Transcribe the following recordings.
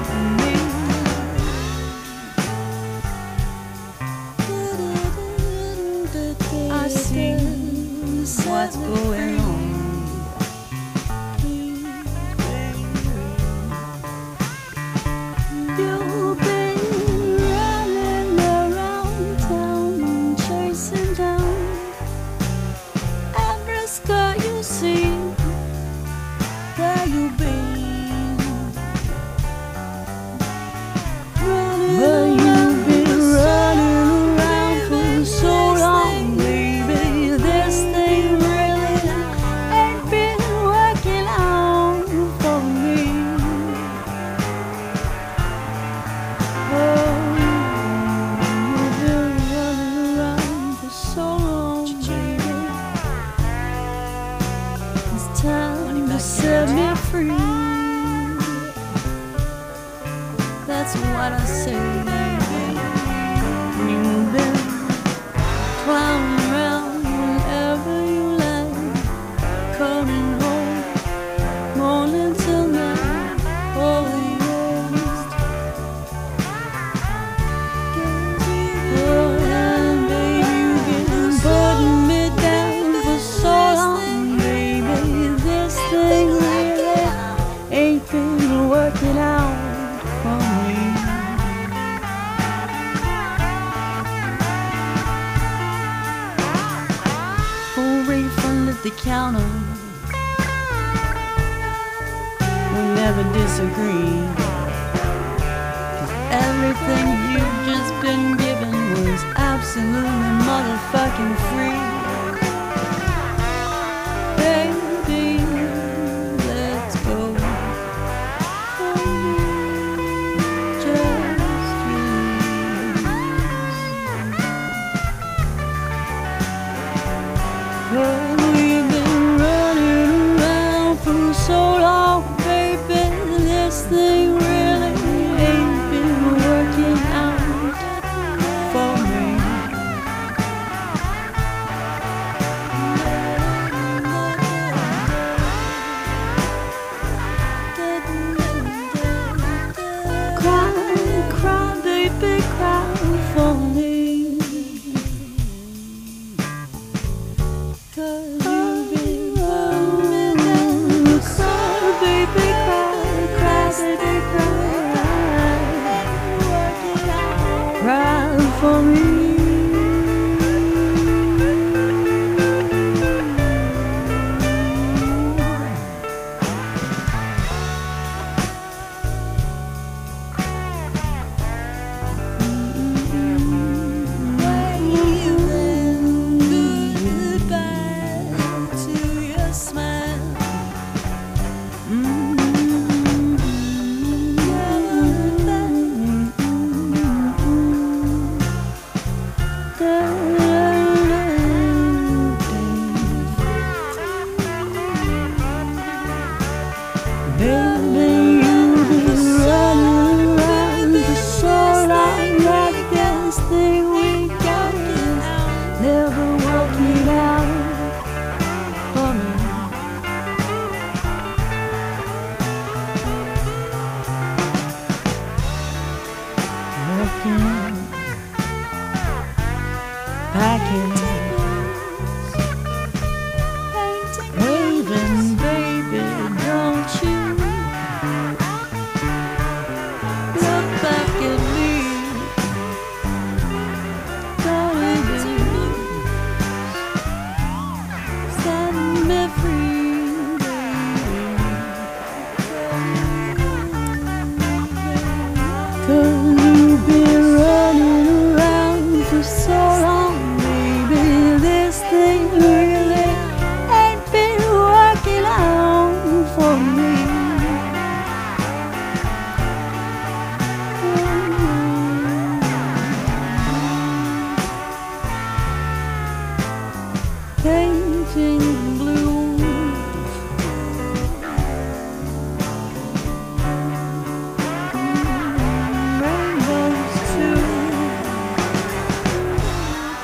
about set me free. That's what I say,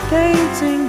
painting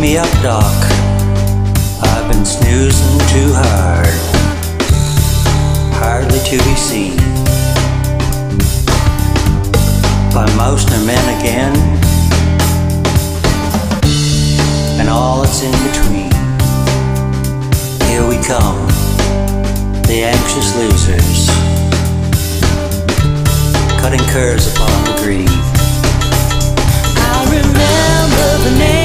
me up, Doc. I've been snoozing too hard. Hardly to be seen. By most are men again. And all that's in between. Here we come. The anxious losers. Cutting curves upon the green. I remember the name.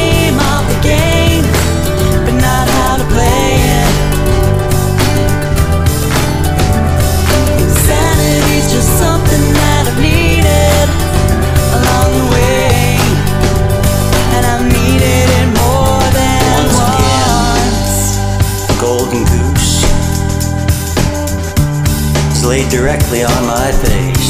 laid directly on my face.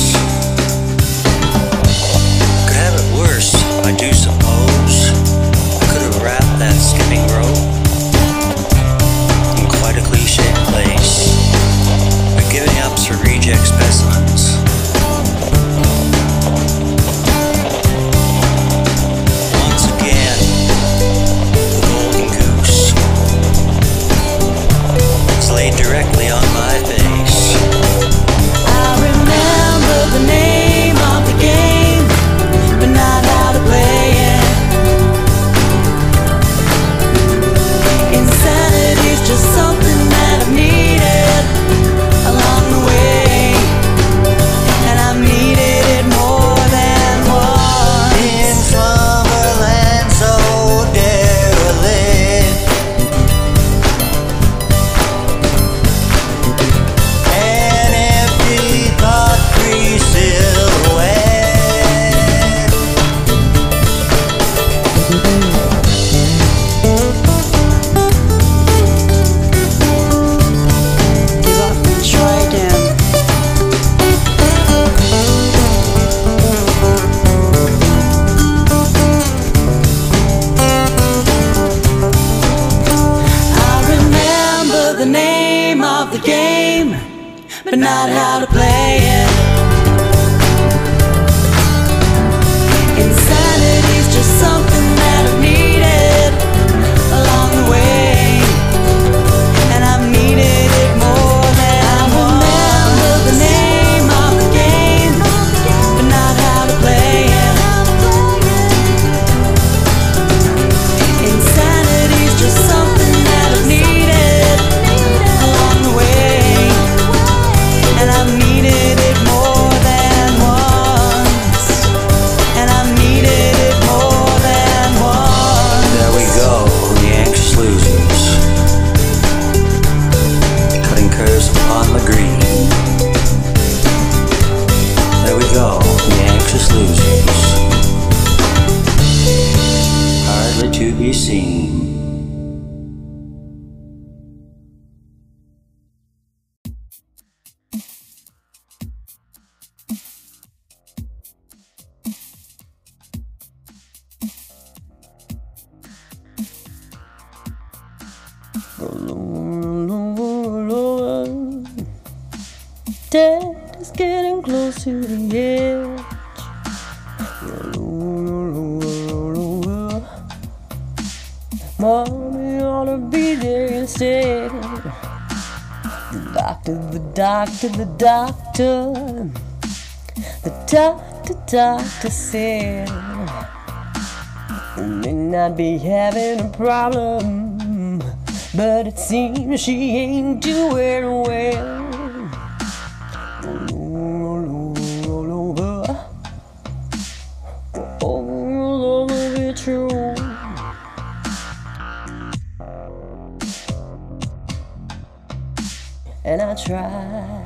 the doctor. The doctor, doctor said, You may not be having a problem, but it seems she ain't doing well. and I try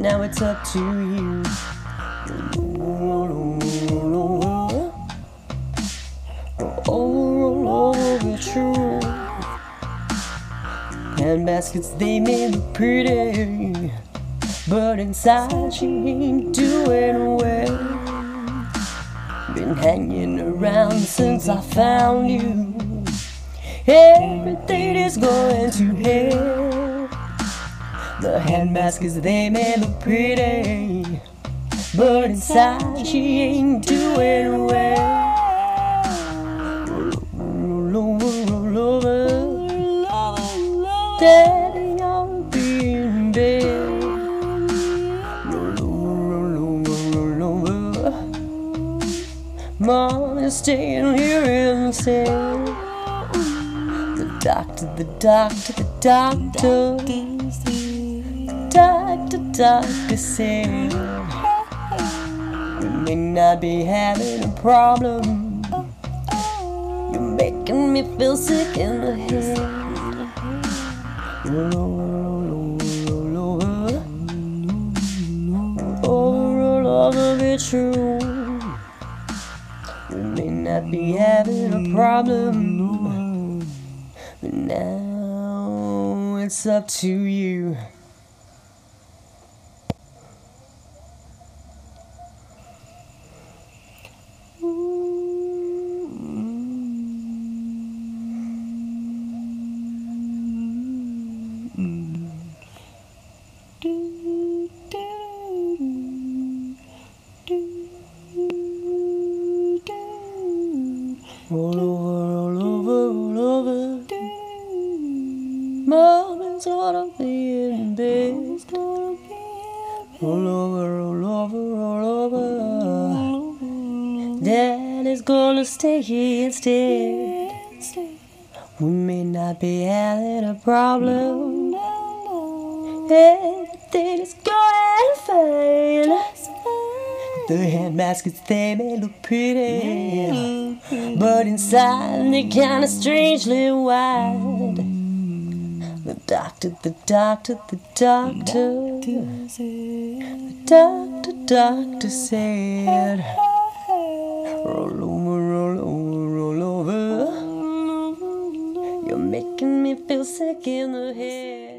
now it's up to you. True. And baskets they may look pretty, but inside she ain't doing well. Been hanging around since I found you. Everything is going to hell. The hand mask is they may look pretty, but inside she ain't doing well. Roll over, roll over, daddy, I'm being in. Roll over, roll over, roll over, mom is staying here instead. The doctor, the doctor, the doctor. The doctor said we may not be having a problem. You're making me feel sick in the head. Roll over, roll over, roll over. Oh, over, be true. We may not be having a problem, but now it's up to you. Baskets, they may look pretty. Mm-hmm. But inside they're kinda strangely wide. The doctor, the doctor, the doctor. The doctor, doctor said. Roll over, roll over, roll over. You're making me feel sick in the head.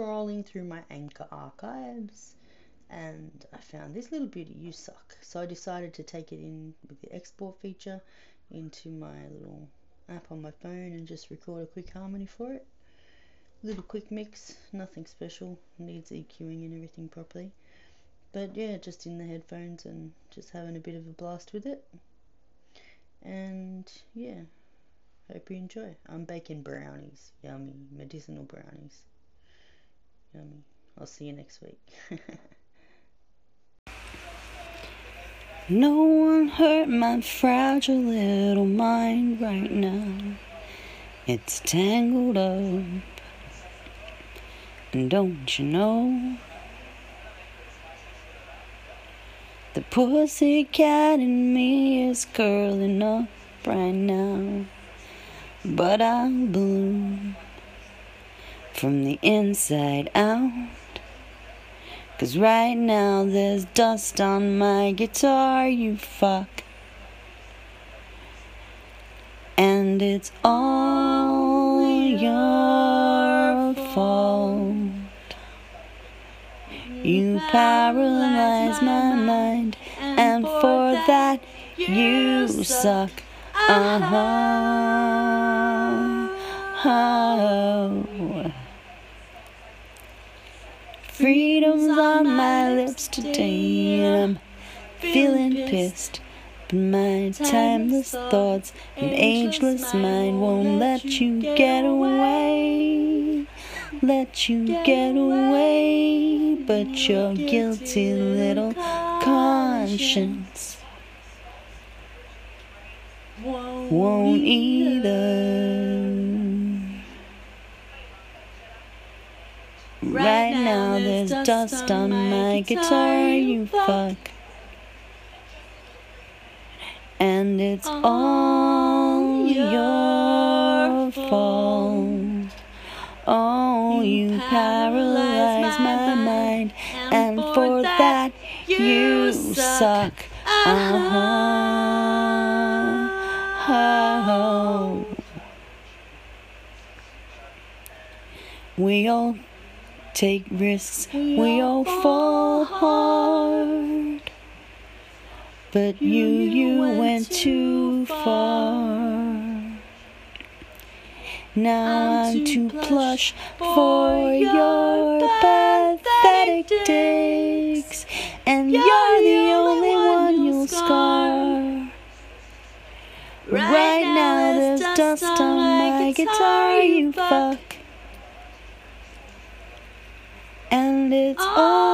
Trawling through my Anchor archives and I found this little beauty, You Suck. So I decided to take it in with the export feature into my little app on my phone and just record a quick harmony for it. Little quick mix, nothing special, needs EQing and everything properly. But yeah, just in the headphones and just having a bit of a blast with it. And yeah, hope you enjoy. I'm baking brownies, yummy, medicinal brownies. Yummy. I'll see you next week. No one hurt my fragile little mind right now. It's tangled up. And don't you know? The pussy cat in me is curling up right now. But I'm bloom from the inside out. Cause right now there's dust on my guitar, you fuck. And it's all your fault. You paralyze my mind, and for that you suck. Uh huh. Oh. Freedom's on my lips today, and I'm feeling pissed. But my timeless thoughts and ageless mind won't let you get away. Let you get away, but your guilty little conscience won't won't either. Right now there's dust on my guitar, you fuck. And it's all your fault. Oh, you paralyze my mind, and for that you suck. Uh-huh. We all take risks, we all fall hard. But you, you went too far. Now I'm too plush for your pathetic dicks, and you're the only one you'll scar. Right now there's dust on my guitar, you fuck. It's all oh, oh,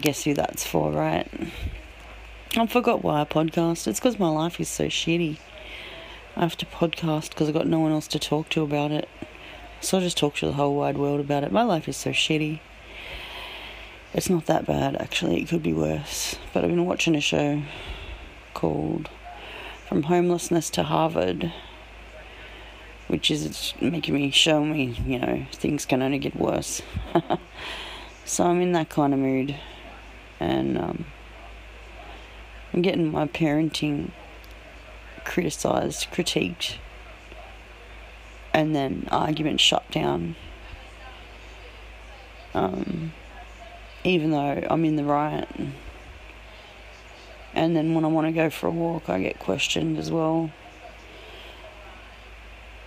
guess who that's for, right? I forgot why I podcast. It's because my life is so shitty. I have to podcast because I've got no one else to talk to about it. So I just talk to the whole wide world about it. My life is so shitty. It's not that bad, actually. It could be worse. But I've been watching a show called From Homelessness to Harvard, which is making me show me, you know, things can only get worse. so I'm in that kind of mood. And um, I'm getting my parenting criticized, critiqued, and then arguments shut down. Um, even though I'm in the right. And then when I want to go for a walk, I get questioned as well.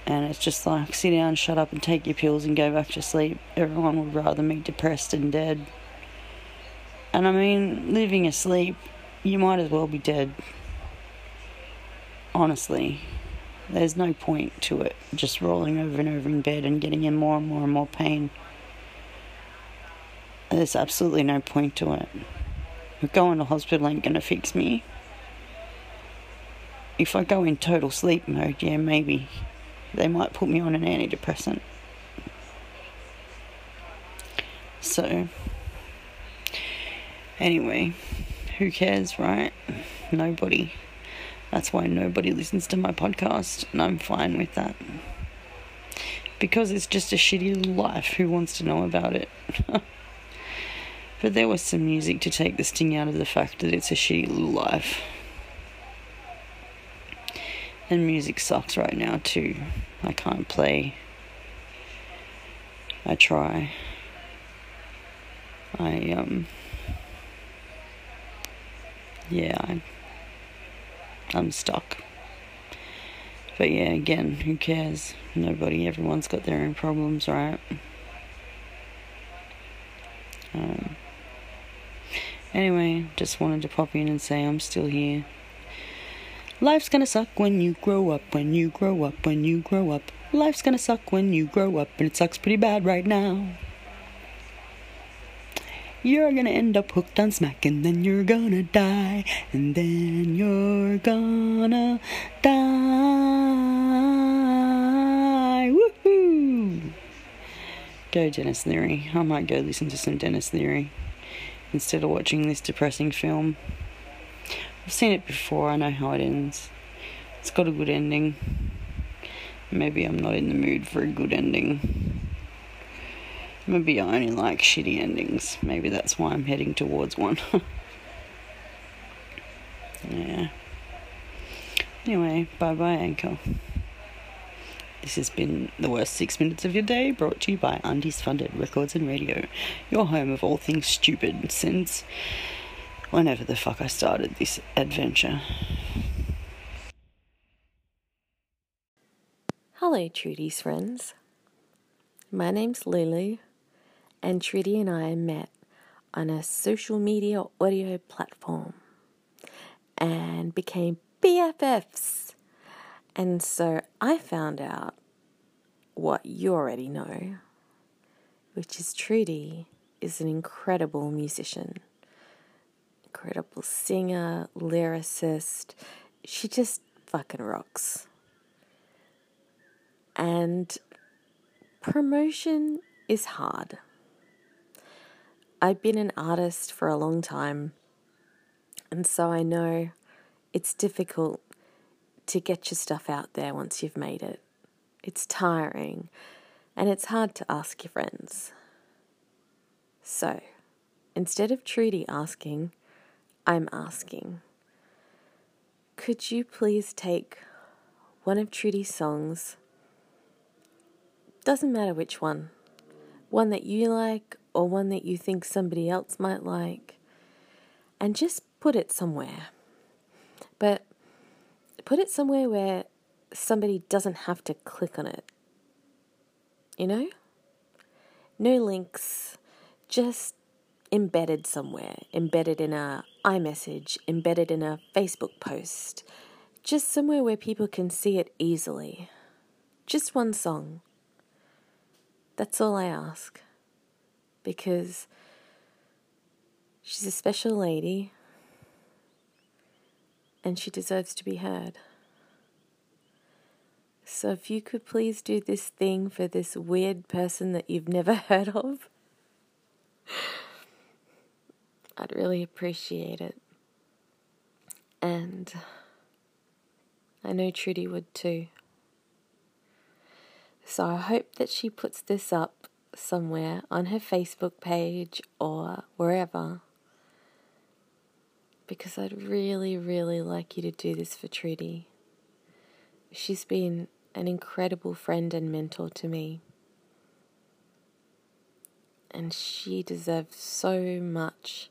And it's just like, sit down, shut up, and take your pills and go back to sleep. Everyone would rather me depressed and dead. And I mean, living asleep, you might as well be dead. Honestly, there's no point to it. Just rolling over and over in bed and getting in more and more and more pain. There's absolutely no point to it. Going to hospital ain't gonna fix me. If I go in total sleep mode, yeah, maybe. They might put me on an antidepressant. So, anyway, who cares, right? Nobody. That's why nobody listens to my podcast, and I'm fine with that. Because it's just a shitty life. Who wants to know about it? but there was some music to take the sting out of the fact that it's a shitty little life. And music sucks right now, too. I can't play. I try. I, um. Yeah, I'm, I'm stuck. But yeah, again, who cares? Nobody, everyone's got their own problems, right? Um, anyway, just wanted to pop in and say I'm still here. Life's gonna suck when you grow up, when you grow up, when you grow up. Life's gonna suck when you grow up, and it sucks pretty bad right now. You're gonna end up hooked on smack, and then you're gonna die, and then you're gonna die. Woohoo! Go, Denis Leary. I might go listen to some Denis Leary instead of watching this depressing film. I've seen it before, I know how it ends. It's got a good ending. Maybe I'm not in the mood for a good ending. Maybe I only like shitty endings. Maybe that's why I'm heading towards one. yeah. Anyway, bye bye, Anchor. This has been the worst six minutes of your day, brought to you by Undies Funded Records and Radio, your home of all things stupid since whenever the fuck I started this adventure. Hello, Trudy's friends. My name's Lulu, and Trudy and I met on a social media audio platform and became BFFs. And so I found out what you already know, which is Trudy is an incredible musician, incredible singer, lyricist. She just fucking rocks. And promotion is hard. I've been an artist for a long time, and so I know it's difficult to get your stuff out there once you've made it. It's tiring, and it's hard to ask your friends. So, instead of Trudy asking, I'm asking. Could you please take one of Trudy's songs? Doesn't matter which one. One that you like or one that you think somebody else might like. And just put it somewhere. But put it somewhere where somebody doesn't have to click on it. You know? No links, just embedded somewhere, embedded in a iMessage, embedded in a Facebook post, just somewhere where people can see it easily. Just one song. That's all I ask. Because she's a special lady and she deserves to be heard. So if you could please do this thing for this weird person that you've never heard of, I'd really appreciate it. And I know Trudy would too. So I hope that she puts this up somewhere on her Facebook page or wherever. Because I'd really, really like you to do this for Trudy. She's been an incredible friend and mentor to me. And she deserves so much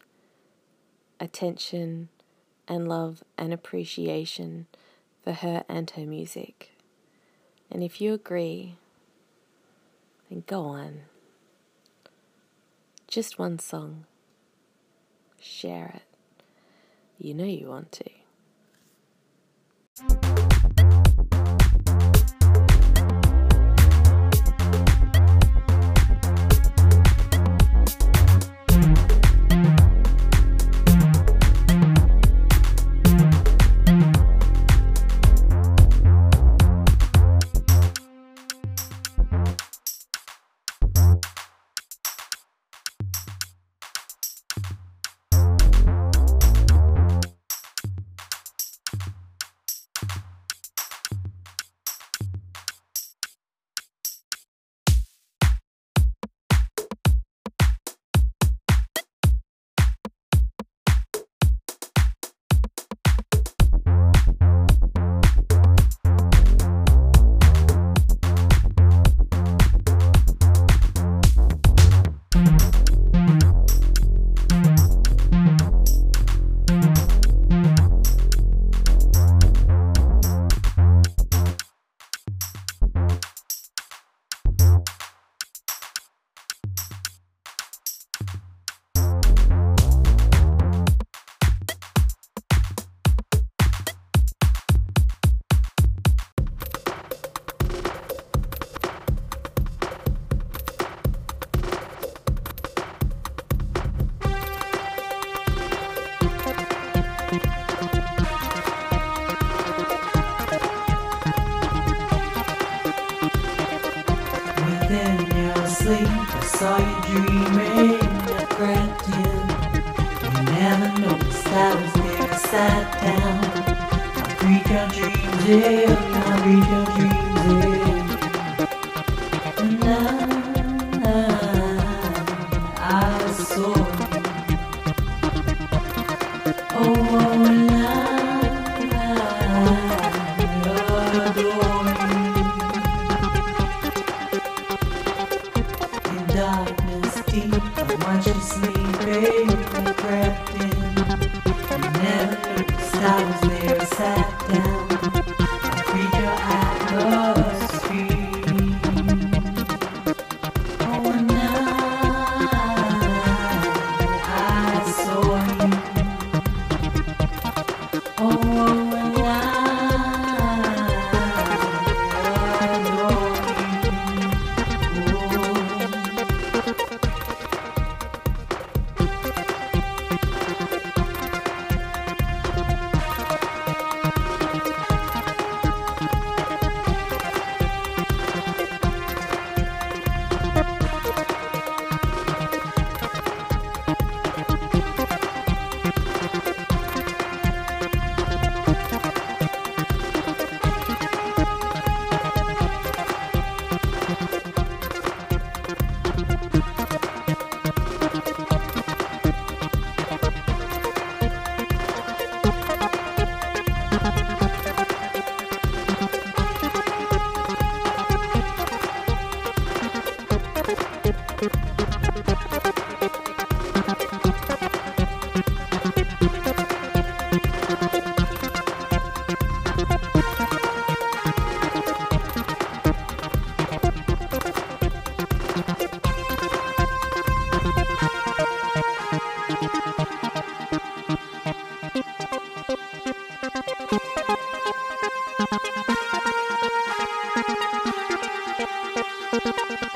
attention and love and appreciation for her and her music. And if you agree, then go on. Just one song. Share it. You know you want to. I